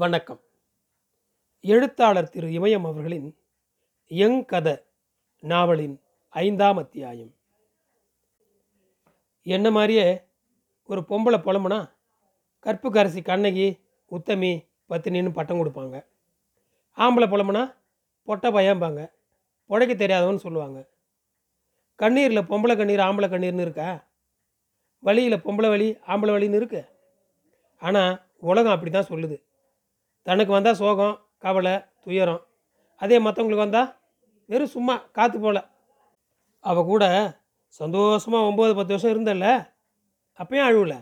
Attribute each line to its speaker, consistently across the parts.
Speaker 1: வணக்கம். எழுத்தாளர் திரு இமயம் அவர்களின் எங் கதை நாவலின் ஐந்தாம் அத்தியாயம். என்ன மாதிரியே ஒரு பொம்பளை புலம்புனா கற்புக்கரசி கண்ணகி உத்தமி பத்தினின்னு பட்டம் கொடுப்பாங்க. ஆம்பளை புலம்புனா பொட்டை பயம்பாங்க புழைக்க தெரியாதவன்னு சொல்லுவாங்க. கண்ணீரில் பொம்பளை கண்ணீர் ஆம்பளை கண்ணீர்னு இருக்கா? வழியில் பொம்பளை வழி ஆம்பளை வழின்னு இருக்கு. ஆனால் உலகம் அப்படி தான் சொல்லுது. தனக்கு வந்தால் சோகம் கவலை துயரம். அதே மற்றவங்களுக்கு வந்தால் வெறும் சும்மா காற்று போல. அவள் கூட சந்தோஷமாக ஒம்பது பத்து வருஷம் இருந்தல்ல அப்பயும் அழுவல.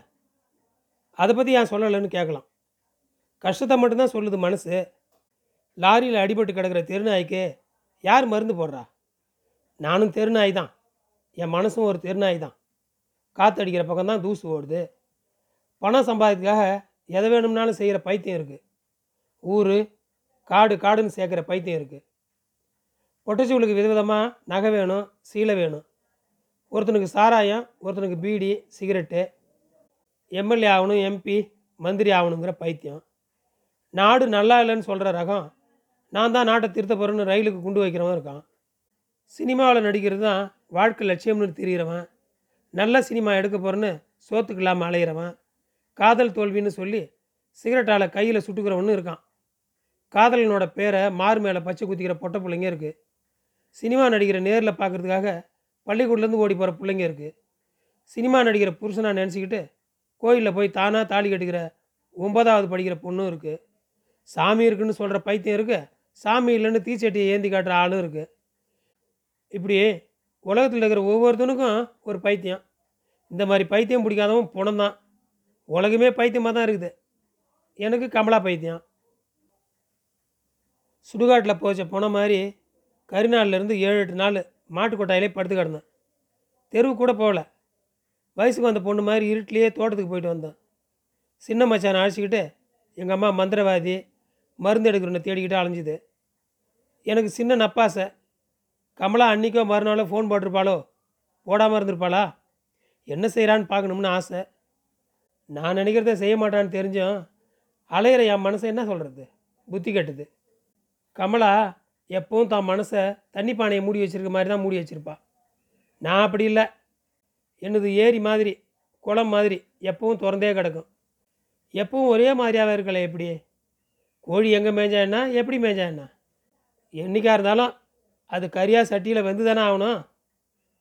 Speaker 1: அதை பற்றி ஏன் சொல்லலைன்னு கேட்கலாம். கஷ்டத்தை மட்டும்தான் சொல்லுது மனசு. லாரியில் அடிபட்டு கிடக்கிற தெருநாய்க்கு யார் மருந்து போடுறா? நானும் தெருநாய் தான். என் மனசும் ஒரு தெருநாய் தான். காற்று அடிக்கிற பக்கம் தான் தூசு ஓடுது. பணம் சம்பாதிக்கிறதுக்காக எதை வேணும்னாலும் செய்கிற பைத்தியம் இருக்குது ஊர் காடு காடுன்னு சேர்க்குற பைத்தியம் இருக்குது பொட்டச்சிவளுக்கு விதவிதமாக நகை வேணும் சீலை வேணும். ஒருத்தனுக்கு சாராயம் ஒருத்தனுக்கு பீடி சிகரெட்டு எம்எல்ஏ ஆகணும் எம்பி மந்திரி ஆகணுங்கிற பைத்தியம். நாடு நல்லா இல்லைன்னு சொல்கிற ரகம் நான் தான் நாட்டை திருத்த போகிறேன்னு ரயிலுக்கு குண்டு வைக்கிறவன் இருக்கான். சினிமாவில் நடிக்கிறது தான் வாழ்க்கை லட்சியம்னு தெரிகிறவன் நல்ல சினிமா எடுக்க போகிறேன்னு சோத்துக்கு இல்லாமல் அலையிறவன். காதல் தோல்வின்னு சொல்லி சிகரெட்டால் கையில் சுட்டுக்கிறவனும் இருக்கான். காதலனோட பேரை மார் மேலே பச்சை குத்திக்கிற பொட்டை பிள்ளைங்க இருக்குது சினிமா நடிகரை நேரில் பார்க்குறதுக்காக பள்ளிக்கூடலேருந்து ஓடி போகிற பிள்ளைங்க இருக்குது சினிமா நடிகரை புருஷனாக நினச்சிக்கிட்டு கோயிலில் போய் தானாக தாலி கட்டுக்கிற ஒன்பதாவது படிக்கிற பொண்ணும் இருக்குது சாமி இருக்குன்னு சொல்கிற பைத்தியம் இருக்குது சாமி இல்லைன்னு தீச்சட்டியை ஏந்தி காட்டுற ஆளும் இருக்குது இப்படி உலகத்தில் இருக்கிற ஒவ்வொருத்தனுக்கும் ஒரு பைத்தியம். இந்த மாதிரி பைத்தியம் பிடிக்காதவன் புணம் தான் உலகமே பைத்தியமாக தான் இருக்குது. எனக்கு கமலா பைத்தியம். சுடுகாட்டில் போச்ச போன மாதிரி கரிநாள்லேருந்து ஏழு எட்டு நாள் மாட்டுக்கொட்டாயிலே படுத்து கிடந்தேன். தெருவு கூட போகல. வயசுக்கு வந்த பொண்ணு மாதிரி இருட்டிலேயே தோட்டத்துக்கு போயிட்டு வந்தேன். சின்ன மச்சான் அழைச்சிக்கிட்டு எங்கள் அம்மா மந்திரவாதி மருந்து எடுக்கிறவனை தேடிக்கிட்டு அலைஞ்சிது. எனக்கு சின்ன நப்பாசை. கமலா அன்றைக்கோ மறுநாளோ ஃபோன் போட்டிருப்பாளோ? போடாமல் இருந்திருப்பாளா? என்ன செய்கிறான்னு பார்க்கணும்னு ஆசை. நான் நினைக்கிறத செய்ய மாட்டான்னு தெரிஞ்சும் அலையிற என் மனசை என்ன சொல்கிறது புத்தி கட்டுது. கமலா எப்பவும் தான் மனசை தண்ணி பானையை மூடி வச்சிருக்க மாதிரி தான் மூடி வச்சுருப்பா. நான் அப்படி இல்லை. என்னது ஏரி மாதிரி குளம் மாதிரி எப்பவும் திறந்தே கிடக்கும். எப்பவும் ஒரே மாதிரியாகவே இருக்கல எப்படி? கோழி எங்கே மேய்ஞ்சா என்ன? எப்படி மேய்ஞ்சா என்ன? என்றைக்கா இருந்தாலும் அது கரியா சட்டியில் வெந்து தானே ஆகணும்.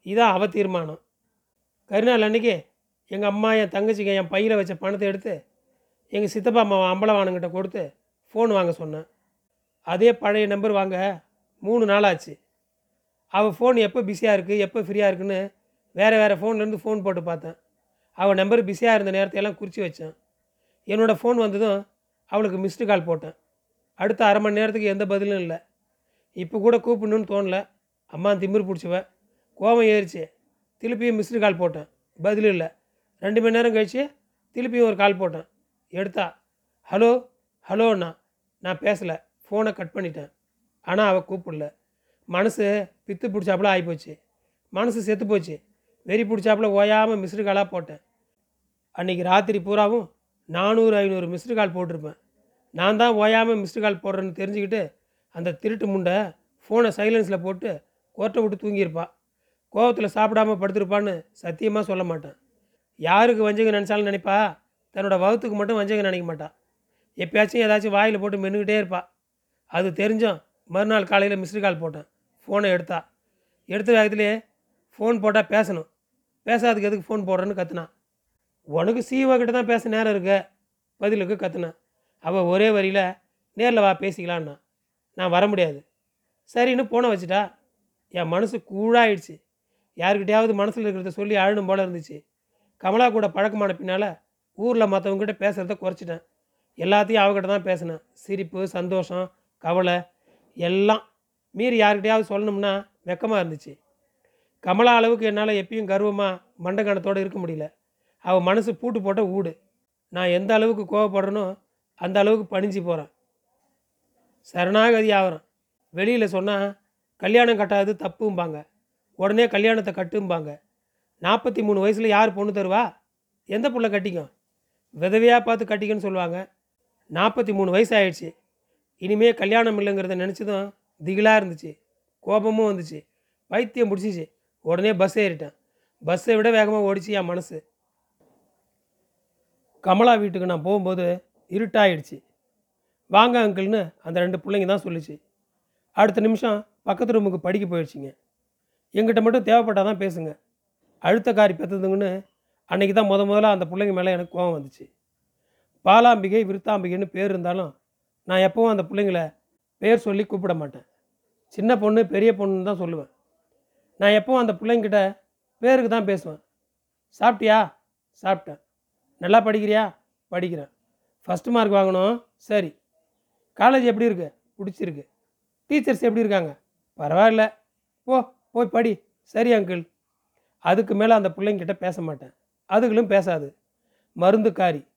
Speaker 1: இதான் அவ தீர்மானம். கரிநாள் அன்னைக்கு எங்கள் அம்மா என் தங்கச்சிக்கு என் பையில் வச்ச பணத்தை எடுத்து எங்கள் சித்தப்பா அம்மா அம்பலவானுங்கிட்ட கொடுத்து ஃபோன் வாங்க சொன்னேன். அதே பழைய நம்பர் வாங்க. மூணு நாள் ஆச்சு அவள் ஃபோன் எப்போ பிஸியாக இருக்குது எப்போ ஃப்ரீயாக இருக்குன்னு வேறு வேறு ஃபோன்லேருந்து ஃபோன் போட்டு பார்த்தேன். அவள் நம்பர் பிஸியாக இருந்த நேரத்தையெல்லாம் குறித்து வச்சேன். என்னோடய ஃபோன் வந்ததும் அவளுக்கு மிஸ்டு கால் போட்டேன். அடுத்த அரை மணி நேரத்துக்கு எந்த பதிலும் இல்லை. இப்போ கூட கூப்பிடணும்னு தோணல. அம்மா திமிர் பிடிச்சவ. கோபம் ஏறிச்சு. திருப்பியும் மிஸ்டு கால் போட்டேன். பதிலும் இல்லை. ரெண்டு மணி நேரம் கழிச்சு திருப்பியும் ஒரு கால் போட்டேன். எடுத்தா ஹலோ ஹலோண்ணா நான் பேசலை. ஃபோனை கட் பண்ணிட்டேன். ஆனால் அவள் கூப்பிடல. மனசு பித்து பிடிச்சாப்புல ஆகிப்போச்சு மனசு செத்து போச்சு. வெறி பிடிச்சாப்புல ஓயாமல் மிஸ்டு காலாக போட்டேன். அன்றைக்கி ராத்திரி பூராவும் நானூறு ஐநூறு மிஸ்டு கால் போட்டிருப்பேன். நான் தான் ஓயாமல் மிஸ்டு கால் போடுறேன்னு தெரிஞ்சுக்கிட்டு அந்த திருட்டு முண்டை ஃபோனை சைலன்ஸில் போட்டு கோர்ட்டை விட்டு தூங்கியிருப்பா. கோவத்தில் சாப்பிடாம படுத்திருப்பான்னு சத்தியமாக சொல்ல மாட்டேன். யாருக்கு வஞ்சகம் நினச்சாலும் நினைப்பா. தன்னோட வகுத்துக்கு மட்டும் வஞ்சகம் நினைக்க மாட்டா. எப்பயாச்சும் ஏதாச்சும் வாயில் போட்டு மென்னுக்கிட்டே இருப்பாள் அது தெரிஞ்சும் மறுநாள் காலையில் மிஸ்டு கால் போட்டேன். ஃபோனை எடுத்தா. எடுத்த வேகத்திலே ஃபோன் போட்டால் பேசணும். பேசாததுக்கு எதுக்கு ஃபோன் போடுறேன்னு கத்துனான் உனக்கு சிஓ கிட்ட தான் பேச நேரம் இருக்க. பதிலுக்கு கத்துனேன் அவள் ஒரே வரியில் நேரில் வா பேசிக்கலான்னா நான் வர முடியாது. சரின்னு ஃபோனை வச்சுட்டா. என் மனசு கூழாயிடுச்சு. யாருக்கிட்டையாவது மனசில் இருக்கிறத சொல்லி அழணும் போல இருந்துச்சு. கமலா கூட பழக்கமான பின்னால் ஊரில் மற்றவங்ககிட்ட பேசுகிறத குறைச்சிட்டேன். எல்லாத்தையும் அவகிட்ட தான் பேசினேன். சிரிப்பு சந்தோஷம் கவலை எல்லாம் மீறி யார்கிட்டையாவது சொல்லணும்னா வெக்கமாக இருந்துச்சு. கமலா அளவுக்கு என்னால் எப்பயும் கர்வமாக மண்டகணத்தோடு இருக்க முடியல. அவள் மனசு பூட்டு போட்ட ஊடு. நான் எந்த அளவுக்கு கோவப்படுறனோ அந்த அளவுக்கு பணிஞ்சு போகிறேன் சரணாகதி ஆகிறேன் வெளியில் சொன்னால் கல்யாணம் கட்டாது தப்பும்பாங்க. உடனே கல்யாணத்தை கட்டும்பாங்க. நாற்பத்தி மூணு வயசில் யார் பொண்ணு தருவா? எந்த புள்ள கட்டிக்கும்? விதவையாக பார்த்து கட்டிக்கன்னு சொல்லுவாங்க. நாற்பத்தி மூணு வயசு ஆயிடுச்சு இனிமே கல்யாணம் இல்லைங்கிறத நினச்சதும் திகிலாக இருந்துச்சு. கோபமும் வந்துச்சு. பைத்தியம் பிடிச்சிச்சு. உடனே பஸ் ஏறிட்டேன். பஸ்ஸை விட வேகமாக ஓடிச்சு என் மனசு. கமலா வீட்டுக்கு நான் போகும்போது இருட்டாயிடுச்சு. வாங்க அங்கிள்னு அந்த ரெண்டு பிள்ளைங்க தான் சொல்லுச்சு. அடுத்த நிமிஷம் பக்கத்து ரூமுக்கு படிக்க போயிடுச்சிங்க. எங்கிட்ட மட்டும் தேவைப்பட்டால் தான் பேசுங்க. அழுத்த காரி பெற்றதுங்கன்னு அன்றைக்கி தான் முத முதல்ல அந்த பிள்ளைங்க மேலே எனக்கு கோவம் வந்துச்சு. பாலாம்பிகை விருத்தாம்பிகைன்னு பேர் இருந்தாலும் நான் எப்போவும் அந்த பிள்ளைங்கள பேர் சொல்லி கூப்பிட மாட்டேன். சின்ன பொண்ணு பெரிய பொண்ணுன்னு தான் சொல்லுவேன். நான் எப்போவும் அந்த பிள்ளைங்கிட்ட பேருக்கு தான் பேசுவேன். சாப்பிட்டியா? சாப்பிட்டேன். நல்லா படிக்கிறியா? படிக்கிறேன். ஃபஸ்ட்டு மார்க் வாங்கணும். சரி. காலேஜ் எப்படி இருக்கு? பிடிச்சிருக்கு. டீச்சர்ஸ் எப்படி இருக்காங்க? பரவாயில்ல. போ போய் படி. சரி அங்கிள் அதுக்கு மேலே அந்த பிள்ளைங்கிட்ட பேச மாட்டேன். அதுகளும் பேசாது. மருந்துக்காரி.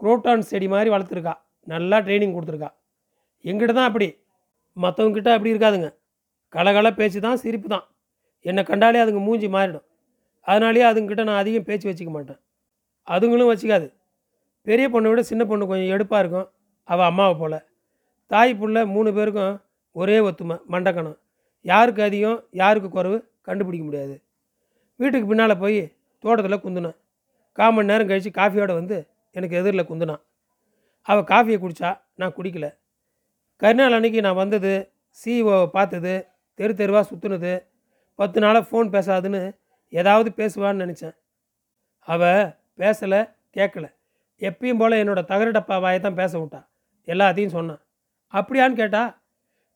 Speaker 1: குரோட்டான் செடி மாதிரி வளர்த்துருக்கா. நல்லா ட்ரைனிங் கொடுத்துருக்கா. எங்கிட்ட தான் அப்படி. மற்றவங்கிட்ட அப்படி இருக்காதுங்க. கலகல பேச்சு தான் சிரிப்பு தான். என்னை கண்டாலே அதுங்க மூஞ்சி மாறிடும். அதனாலேயே அதுங்கிட்ட நான் அதிகம் பேச்சு வச்சுக்க மாட்டேன். அதுங்களும் வச்சுக்காது. பெரிய பொண்ணை விட சின்ன பொண்ணு கொஞ்சம் எடுப்பாக இருக்கும். அவள் அம்மாவை போல். தாய் புள்ள மூணு பேருக்கும் ஒரே ஒத்துமை மண்டக்கணம். யாருக்கு அதிகம் யாருக்கு குறைவு கண்டுபிடிக்க முடியாது. வீட்டுக்கு பின்னால் போய் தோட்டத்தில் குந்தினேன். கால் மணி நேரம் கழித்து காஃபியோடு வந்து எனக்கு எதிரில் குந்தினான். அவள் காஃபியை குடித்தா நான் குடிக்கல. கருநாள் அன்னைக்கு நான் வந்தது சிஇஓவை பார்த்தது தெரு தெருவாக சுற்றுனது பத்து நாளாக ஃபோன் பேசாதுன்னு ஏதாவது பேசுவான்னு நினச்சேன். அவள் பேசலை கேட்கல எப்பயும் போல் என்னோட தகர டப்பா வாயை தான் பேச விட்டா. எல்லாத்தையும் சொன்னான் அப்படியான்னு கேட்டா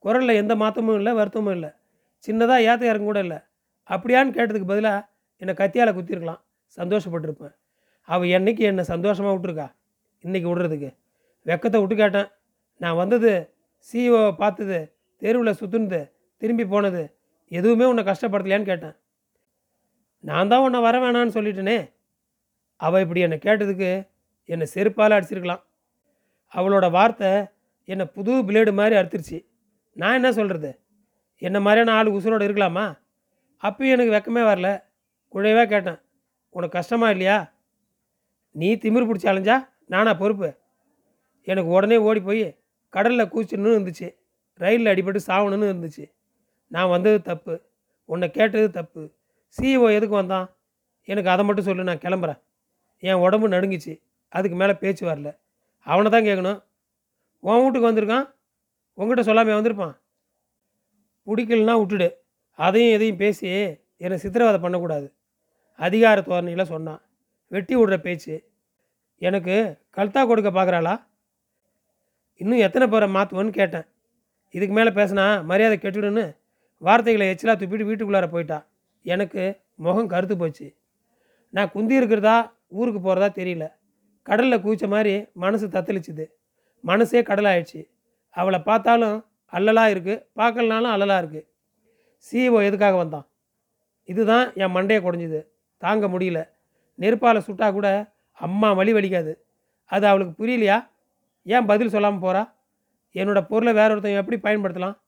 Speaker 1: குரலில் எந்த மாற்றமும் இல்லை வருத்தமும் இல்லை. சின்னதாக ஏற்ற இறங்க கூட இல்லை. அப்படியான்னு கேட்டதுக்கு பதிலாக என்னை கத்தியால் குத்திருக்கலாம். சந்தோஷப்பட்டிருப்பேன். அவள் என்னைக்கு என்னை சந்தோஷமாக விட்டுருக்கா? இன்றைக்கி விடுறதுக்கு. வெக்கத்தை விட்டு கேட்டேன். நான் வந்தது சிஇஓ பார்த்தது தெருவில் சுற்றுனது திரும்பி போனது எதுவுமே உன்னை கஷ்டப்படுத்தலையான்னு கேட்டேன். நான் தான் உன்னை வர வேணான்னு சொல்லிட்டேனே. அவள் இப்படி என்னை கேட்டதுக்கு என்னை செருப்பால் அடிச்சிருக்கலாம். அவளோட வார்த்தை என்னை புது பிளேடு மாதிரி அறுத்துருச்சு. நான் என்ன சொல்கிறது என்ன மாதிரியான ஆள் உசுரோடு இருக்கலாமா? அப்பயும் எனக்கு வெக்கமே வரல. குழைவாக கேட்டேன் உனக்கு கஷ்டமா இல்லையா? நீ திமிரு பிடிச்சி அலைஞ்சா நானா பொறுப்பு. எனக்கு உடனே ஓடி போய் கடலில் கூச்சிடணும்னு இருந்துச்சு. ரயிலில் அடிபட்டு சாகணுன்னு இருந்துச்சு. நான் வந்தது தப்பு. உன்னை கேட்டது தப்பு. சிஇஓ எதுக்கு வந்தான்? எனக்கு அதை மட்டும் சொல்லு நான் கிளம்புறேன். என் உடம்பு நடுங்குச்சு. அதுக்கு மேலே பேச்சு வரல. அவனை தான் கேட்கணும் உன் வீட்டுக்கு வந்திருக்கான்? உங்ககிட்ட சொல்லாமல் வந்திருப்பான். பிடிக்கலன்னா விட்டுடு. அதையும் எதையும் பேசி என்னை சித்திரவதை பண்ணக்கூடாது. அதிகார தோரணையில் சொன்னான். வெட்டி விடுற பேச்சு. எனக்கு கல்தா கொடுக்க பார்க்குறாளா இன்னும் எத்தனை பேரை மாற்றுவோன்னு கேட்டேன். இதுக்கு மேலே பேசினா மரியாதை கெட்டுடுன்னு வார்த்தைகளை எச்சிலாக துப்பிட்டு வீட்டுக்குள்ளார போயிட்டா. எனக்கு முகம் கருத்து போச்சு. நான் குந்தி இருக்கிறதா ஊருக்கு போகிறதா தெரியல. கடலில் குதிச்ச மாதிரி மனசு தத்தளிச்சுது. மனசே கடலாயிடுச்சு. அவளை பார்த்தாலும் அல்லலாக இருக்குது பார்க்கலனாலும் அல்லலாக இருக்குது சிஇஓ எதுக்காக வந்தான்? இதுதான் என் மண்டையை குடஞ்சிது. தாங்க முடியல. நெருப்பால் சுட்டா கூட அம்மா வலி வலிக்காது. அது அவளுக்கு புரியலையா? ஏன் பதில் சொல்லாமல் போகிறா என்னோட பொருளை வேற ஒருத்தன் எப்படி பயன்படுத்தலாம்?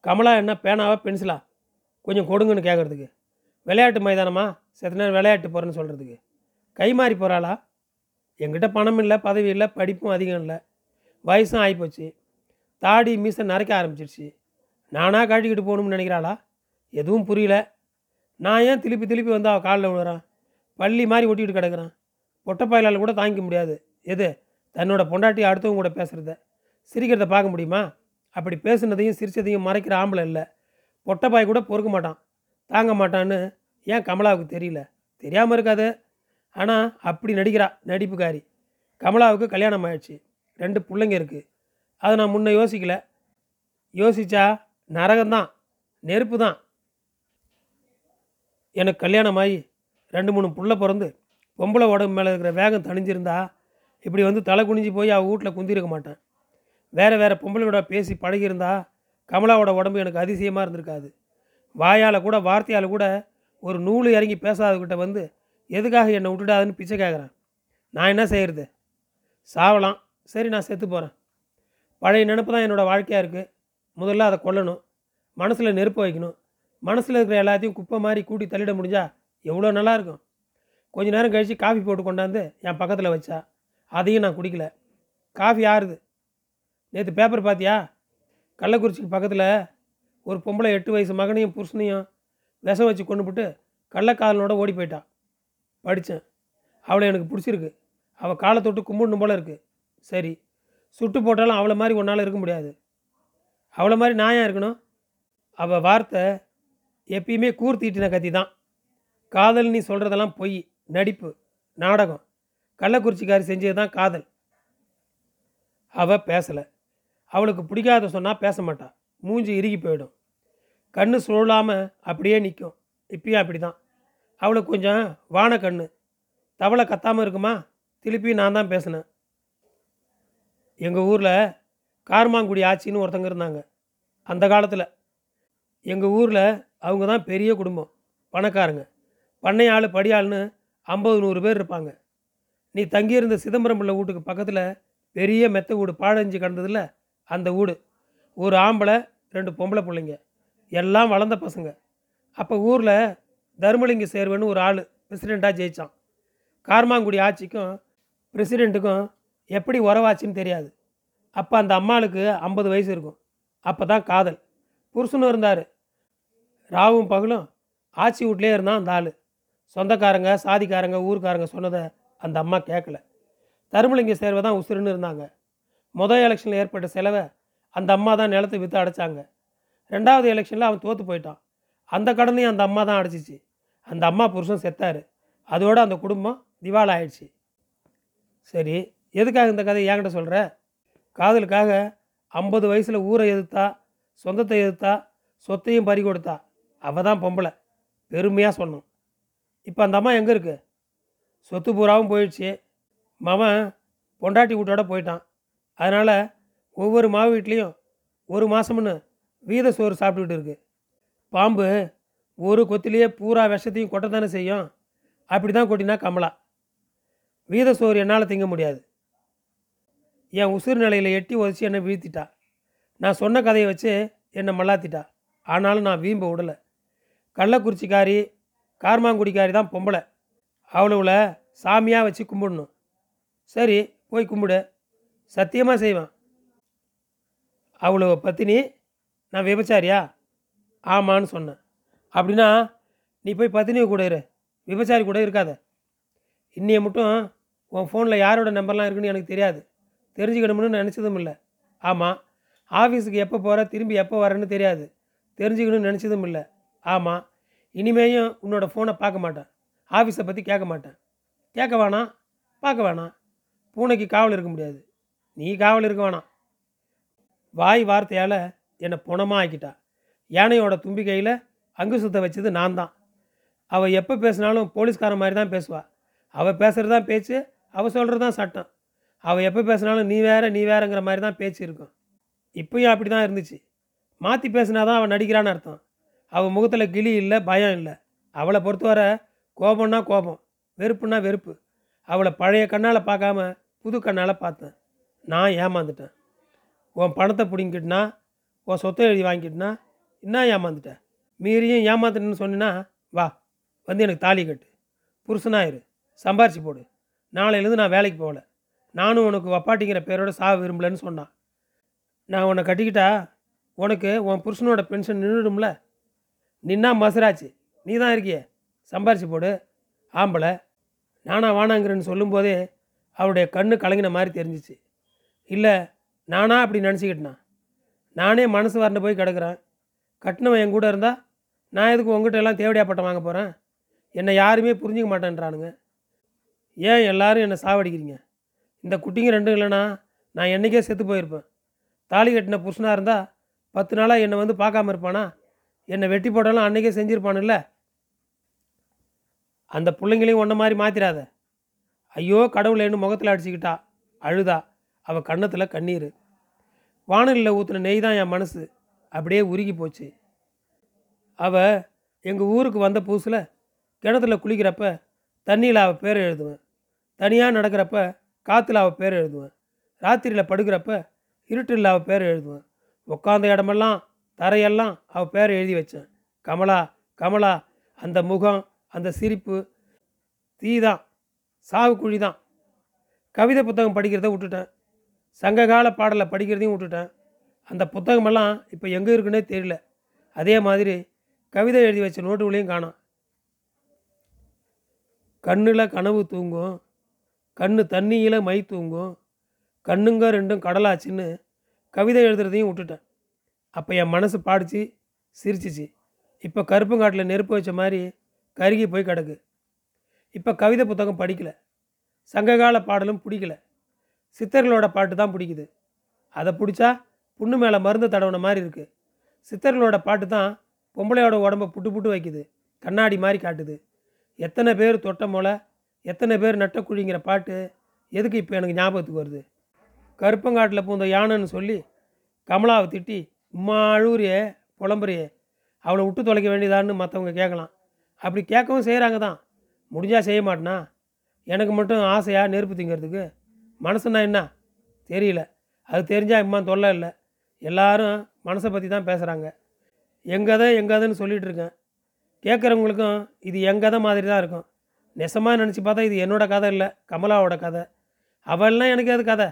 Speaker 1: கமலா என்ன பேனாவா பென்சிலா? கொஞ்சம் கொடுங்கன்னு கேட்குறதுக்கு விளையாட்டு மைதானமா? செத்த நேரம் விளையாட்டு போகிறேன்னு சொல்கிறதுக்கு கை மாறி போகிறாளா என்கிட்ட பணம் இல்லை பதவி இல்லை படிப்பும் அதிகம் இல்லை. வயசும் ஆகிப்போச்சு தாடி மீசை நரைக்க ஆரம்பிச்சிருச்சு. நானாக கழட்டிக்கிட்டு போகணும்னு நினைக்கிறாளா? எதுவும் புரியல. நான் ஏன் திருப்பி திருப்பி வந்து அவள் காலில் விழுறான் பள்ளி மாதிரி ஒட்டிக்கிட்டு கிடக்குறான். பொட்டப்பாயிலால் கூட தாங்கிக்க முடியாது. எது? தன்னோட பொண்டாட்டி அடுத்தவங்க கூட பேசுகிறத சிரிக்கிறத பார்க்க முடியுமா? அப்படி பேசுனதையும் சிரிச்சதையும் மறைக்கிற ஆம்பளை இல்லை. பொட்டப்பாய் கூட பொறுக்க மாட்டான். தாங்க மாட்டான்னு ஏன் கமலாவுக்கு தெரியல? தெரியாமல் இருக்காது. ஆனால் அப்படி நடிக்கிறா நடிப்புக்காரி. கமலாவுக்கு கல்யாணம் ஆயிடுச்சு. ரெண்டு பிள்ளைங்க இருக்குது அதை நான் முன்ன யோசிக்கல. யோசிச்சா நரகம்தான். நெருப்பு தான் எனக்கு கல்யாணம் ஆகி ரெண்டு மூணு புள்ள பிறந்து பொம்பளை உடம்பு மேலே இருக்கிற வேகம் தணிஞ்சிருந்தா இப்படி வந்து தலை குனிஞ்சு போய் அவள் வீட்டில் குந்திருக்க மாட்டேன். வேறு வேறு பொம்பளையோட பேசி பழகியிருந்தா கமலாவோட உடம்பு எனக்கு அதிசயமாக இருந்திருக்காது. வாயால் கூட வார்த்தையால் கூட ஒரு நூல் இறங்கி பேசாதவர்கிட்ட வந்து எதுக்காக என்னை விட்டுடாதுன்னு பிச்சை கேட்குறேன் நான் என்ன செய்கிறது சாவலாம். சரி நான் செத்து போகிறேன் பழைய நினப்பு தான் என்னோடய வாழ்க்கையாக இருக்குது முதல்ல அதை கொல்லணும். மனசில் நெருப்பு வைக்கணும். மனசில் இருக்கிற எல்லாத்தையும் குப்பை மாதிரி கூட்டி தள்ளிட முடிஞ்சா எவ்வளோ நல்லாயிருக்கும் கொஞ்ச நேரம் கழித்து காஃபி போட்டு கொண்டாந்து என் பக்கத்தில் வச்சா. அதையும் நான் குடிக்கல. காஃபி ஆறுது. நேற்று பேப்பர் பார்த்தியா கள்ளக்குறிச்சிக்கு பக்கத்தில் ஒரு பொம்பளை எட்டு வயசு மகனையும் புருஷனையும் விஷம் வச்சு கொண்டு போட்டு கள்ளக்காதலனோட ஓடி போயிட்டா. படித்தேன் அவளை எனக்கு பிடிச்சிருக்கு. அவள் காலை தொட்டு கும்பிடணும் போல் இருக்குது சரி சுட்டு போட்டாலும் அவளை மாதிரி ஒன்றால் இருக்க முடியாது. அவளை மாதிரி நான் ஏன் இருக்கணும்? அவள் வார்த்தை எப்பயுமே கூர்த்திட்டின கத்தி தான் காதல் நீ சொல்கிறதெல்லாம் பொய் நடிப்பு நாடகம். கள்ளக்குறிச்சிக்காரி செஞ்சது தான் காதல். அவள் பேசலை. அவளுக்கு பிடிக்காத சொன்னால் பேச மாட்டாள் மூஞ்சி இறுகி போயிடும். கண்ணு சுழலாமல் அப்படியே நிற்கும் இப்பயும் அப்படி தான் அவளுக்கு கொஞ்சம் வான கண்ணு. தவளை கத்தாமல் இருக்குமா? திருப்பி நான் தான் பேசினேன். எங்கள் ஊரில் கார்மாங்குடி ஆச்சின்னு ஒருத்தங்க இருந்தாங்க. அந்த காலத்தில். எங்கள் ஊரில் அவங்க தான் பெரிய குடும்பம். பணக்காரங்க. பண்ணை ஆள் ஐம்பது நூறு பேர் இருப்பாங்க. நீ தங்கியிருந்த சிதம்பரம் பிள்ளை வீட்டுக்கு பக்கத்தில் பெரிய மெத்த வீடு பாழஞ்சு கிடந்ததில்ல அந்த வீடு. ஒரு ஆம்பளை ரெண்டு பொம்பளை பிள்ளைங்க. எல்லாம் வளர்ந்த பசங்க. அப்போ ஊரில் தர்மலிங்க சேர்வன்னு ஒரு ஆள் பிரசிடெண்ட்டாக ஜெயித்தான் கார்மாங்குடி ஆட்சிக்கும் பிரசிடெண்ட்டுக்கும் எப்படி உறவாச்சின்னு தெரியாது. அப்போ அந்த அம்மாளுக்கு ஐம்பது வயசு இருக்கும். அப்போ தான் காதல். புருஷனும் இருந்தார். ராவும் பகலும் ஆட்சி வீட்லேயே இருந்தான் அந்த ஆள். சொந்தக்காரங்க சாதிக்காரங்க ஊர்க்காரங்க சொன்னதை அந்த அம்மா கேட்கல தருமலிங்க சேர்வை தான் உசுருன்னு இருந்தாங்க. முதல் எலெக்ஷனில் ஏற்பட்ட செலவை அந்த அம்மா தான் நிலத்தை விற்று அடைச்சாங்க. ரெண்டாவது எலெக்ஷனில் அவன் தோற்று போயிட்டான். அந்த கடனையும் அந்த அம்மா தான் அடைச்சிச்சு. அந்த அம்மா புருஷன் செத்தார். அதோட அந்த குடும்பம் திவால் ஆயிடுச்சு. சரி எதுக்காக இந்த கதையை என்கிட்ட சொல்கிற காதலுக்காக ஐம்பது வயசில் ஊரை எதிர்த்தா சொந்தத்தை எதிர்த்தா சொத்தையும் பறி கொடுத்தா அவள் தான் பொம்பளை. பெருமையாக சொன்னோம். இப்போ அந்த அம்மா எங்கே இருக்குது சொத்து பூராவும் போயிடுச்சு. மவன் பொண்டாட்டி வீட்டோட போயிட்டான். அதனால் ஒவ்வொரு மாவு வீட்லேயும் ஒரு மாதம்னு வீத சோறு சாப்பிட்டுக்கிட்டு இருக்கு. பாம்பு ஒரு கொத்திலேயே பூரா விஷத்தையும் கொட்ட தானே செய்யும். அப்படி தான் கொட்டினா கமலா. வீத சோறு என்னால் திங்க முடியாது. என் உசுர் நிலையில் எட்டி உதச்சி என்னை வீழ்த்திட்டா. நான் சொன்ன கதையை வச்சு என்னை மல்லாத்திட்டா. ஆனாலும் நான் வீம்ப விடலை. கள்ளக்குறிச்சிக்காரி கார்மாங்குடிக்காரி தான் பொம்பளை. அவளவுல சாமியாக வச்சு கும்பிடணும். சரி போய் கும்பிடு. சத்தியமாக செய்வேன். அவளை பத்தினி நான் விபச்சாரியா? ஆமான்னு சொன்னேன். அப்படின்னா நீ போய் பத்தினியை கூட இரு. விபச்சாரி கூட இருக்காத. இன்னைய மட்டும் உன் ஃபோனில் யாரோட நம்பர்லாம் இருக்குன்னு எனக்கு தெரியாது. தெரிஞ்சுக்கணும்னு நினச்சதும் இல்லை. ஆமாம் ஆஃபீஸுக்கு எப்போ போகிற திரும்பி எப்போ வரேன்னு தெரியாது. தெரிஞ்சுக்கணும்னு நினச்சதும் இல்லை. ஆமாம் இனிமேயும் உன்னோட ஃபோனை பார்க்க மாட்டேன். ஆஃபீஸை பற்றி கேட்க மாட்டேன். கேட்க வேணாம் பார்க்க வேணாம். பூனைக்கு காவல் இருக்க முடியாது. நீ காவல் இருக்க வேணாம். வாய் வார்த்தையால் என்னை புணமாக ஆக்கிட்டா யானையோட தும்பிக்கையில் அங்குசத்தை வச்சது நான் தான். அவள் எப்போ பேசினாலும் போலீஸ்காரன் மாதிரி தான் பேசுவாள் அவள் பேசுகிறது தான் பேச்சு அவள் சொல்கிறது தான் சட்டம். அவள் எப்போ பேசினாலும் நீ வேற நீ வேறங்கிற மாதிரி தான் பேச்சு இருக்கும். இப்பயும் அப்படி தான் இருந்துச்சு. மாற்றி பேசினா தான் அவன் நடிக்கிறான்னு அர்த்தம். அவள் முகத்தில் கிளி இல்லை பயம் இல்லை. அவளை பொறுத்தவரை கோபம்னா கோபம் வெறுப்புனா வெறுப்பு. அவளை பழைய கண்ணால் பார்க்காம புது கண்ணால் பார்த்தேன். நான் ஏமாந்துட்டேன். உன் பணத்தை பிடிங்கிட்டுனா உன் சொத்தை எழுதி வாங்கிட்டுனா என்ன ஏமாந்துட்டேன் மீறியும் ஏமாத்துன்னு சொன்னினா வா வந்து எனக்கு தாலி கட்டு. புருஷனாயிரு சம்பாரிச்சு போடு. நாளையிலேருந்து நான் வேலைக்கு போகல. நானும் உனக்கு வப்பாட்டிங்கிற பேரோட சாக விரும்பலன்னு சொன்னான். நான் உன்னை கட்டிக்கிட்டா உனக்கு உன் புருஷனோட பென்ஷன் நின்றுடும்ல? நின்னா மசராச்சு. நீ தான் இருக்கியே. சம்பாரிச்சு போடு. ஆம்பளை. நானா வானாங்கிறேன்னு சொல்லும்போதே அவருடைய கண்ணு கலங்கின மாதிரி தெரிஞ்சிச்சு. இல்லை நானா அப்படி நினச்சிக்கிட்டேனா? நானே மனசு வரண்டு போய் கிடக்குறேன். கட்டினவன் என் கூட இருந்தால் நான் எதுக்கு உங்ககிட்ட எல்லாம் தேவடியா பட்டம் வாங்க போகிறேன் என்னை யாருமே புரிஞ்சிக்க மாட்டேன்றானுங்க. ஏன் எல்லாரும் என்னை சாவடிக்கிறீங்க? இந்த குட்டிங்க ரெண்டும் இல்லைனா நான் என்றைக்கே செத்து போயிருப்பேன். தாலி கட்டின புருஷனாக இருந்தால் பத்து நாளாக என்னை வந்து பார்க்காம இருப்பானா? என்னை வெட்டி போட்டாலும் அன்றைக்கே செஞ்சுருப்பானுல்ல? அந்த பிள்ளைங்களையும் ஒன்றை மாதிரி மாற்றிடாத ஐயோ கடவுளேன்னு முகத்தில் அடிச்சுக்கிட்டா அழுதா அவள் கன்னத்தில் கண்ணீர். வானலில் ஊற்றின நெய் தான் என் மனசு. அப்படியே உருகி போச்சு. அவள் எங்கள் ஊருக்கு வந்த புதுசில் கிணத்துல குளிக்கிறப்ப தண்ணியில் அவள் பேர் எழுதுவேன். தனியாக நடக்கிறப்ப காற்றுல அவள் பேர் எழுதுவேன். ராத்திரியில் படுக்கிறப்ப இருட்டில் அவள் பேர் எழுதுவேன். உட்காந்த இடமெல்லாம் தரையெல்லாம் அவள் பேரை எழுதி வச்சேன். கமலா கமலா அந்த முகம் அந்த சிரிப்பு தீ தான் சாவு குழி தான் கவிதை புத்தகம் படிக்கிறத விட்டுட்டேன். சங்ககால பாடலை படிக்கிறதையும் விட்டுட்டேன். அந்த புத்தகமெல்லாம் இப்போ எங்கே இருக்குன்னே தெரியல. அதே மாதிரி கவிதை எழுதி வச்ச நோட்டுகளையும் காணோம். கண்ணில் கனவு தூங்கும் கண்ணு தண்ணியில் மை தூங்கும் கண்ணுங்க ரெண்டும் கடலாச்சுன்னு கவிதை எழுதுறதையும் விட்டுட்டேன். அப்போ என் மனசு பாடிச்சு சிரிச்சிச்சு. இப்போ கருப்பங்காட்டில் நெருப்பு வச்ச மாதிரி கருகி போய் கிடக்கு. இப்போ கவிதை புத்தகம் படிக்கல. சங்ககால பாடலும் பிடிக்கல. சித்தர்களோட பாட்டு தான் பிடிக்குது. அதை பிடிச்சா புண்ணு மேலே மருந்து தடவுன மாதிரி இருக்குது சித்தர்களோட பாட்டு தான் பொம்பளையோட உடம்ப புட்டு புட்டு வைக்குது. கண்ணாடி மாதிரி காட்டுது. எத்தனை பேர் தொட்ட மொளை எத்தனை பேர் நட்ட குழிங்கிற பாட்டு எதுக்கு இப்போ எனக்கு ஞாபகத்துக்கு வருது? கருப்பங்காட்டில் பூந்த யானைன்னு சொல்லி கமலாவை திட்டி உம்மா அழுவுறியே புலம்புறியே அவளை விட்டு தொலைக்க வேண்டியதான்னு மற்றவங்க கேட்கலாம். அப்படி கேட்கவும் செய்கிறாங்க தான் முடிஞ்சால் செய்ய மாட்டேனா? எனக்கு மட்டும் ஆசையாக நெருப்பு திங்கிறதுக்கு? மனசுனா என்ன? தெரியல. அது தெரிஞ்சால் இம்மா தொல்லை இல்லை. எல்லாரும் மனசை பற்றி தான் பேசுகிறாங்க எங்கதை எங்கதைன்னு சொல்லிகிட்டு இருக்கேன். கேட்குறவங்களுக்கும் இது என் கதை மாதிரி தான் இருக்கும். நெசமாக நினச்சி பார்த்தா இது என்னோடய கதை இல்லை கமலாவோட கதை. அவள்லாம் எனக்கு அது கதை?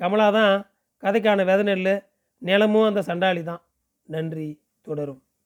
Speaker 1: கமலா தான் கதைக்கான வித நெல் நிலமும் அந்த சண்டாளி தான். நன்றி தொடரும்.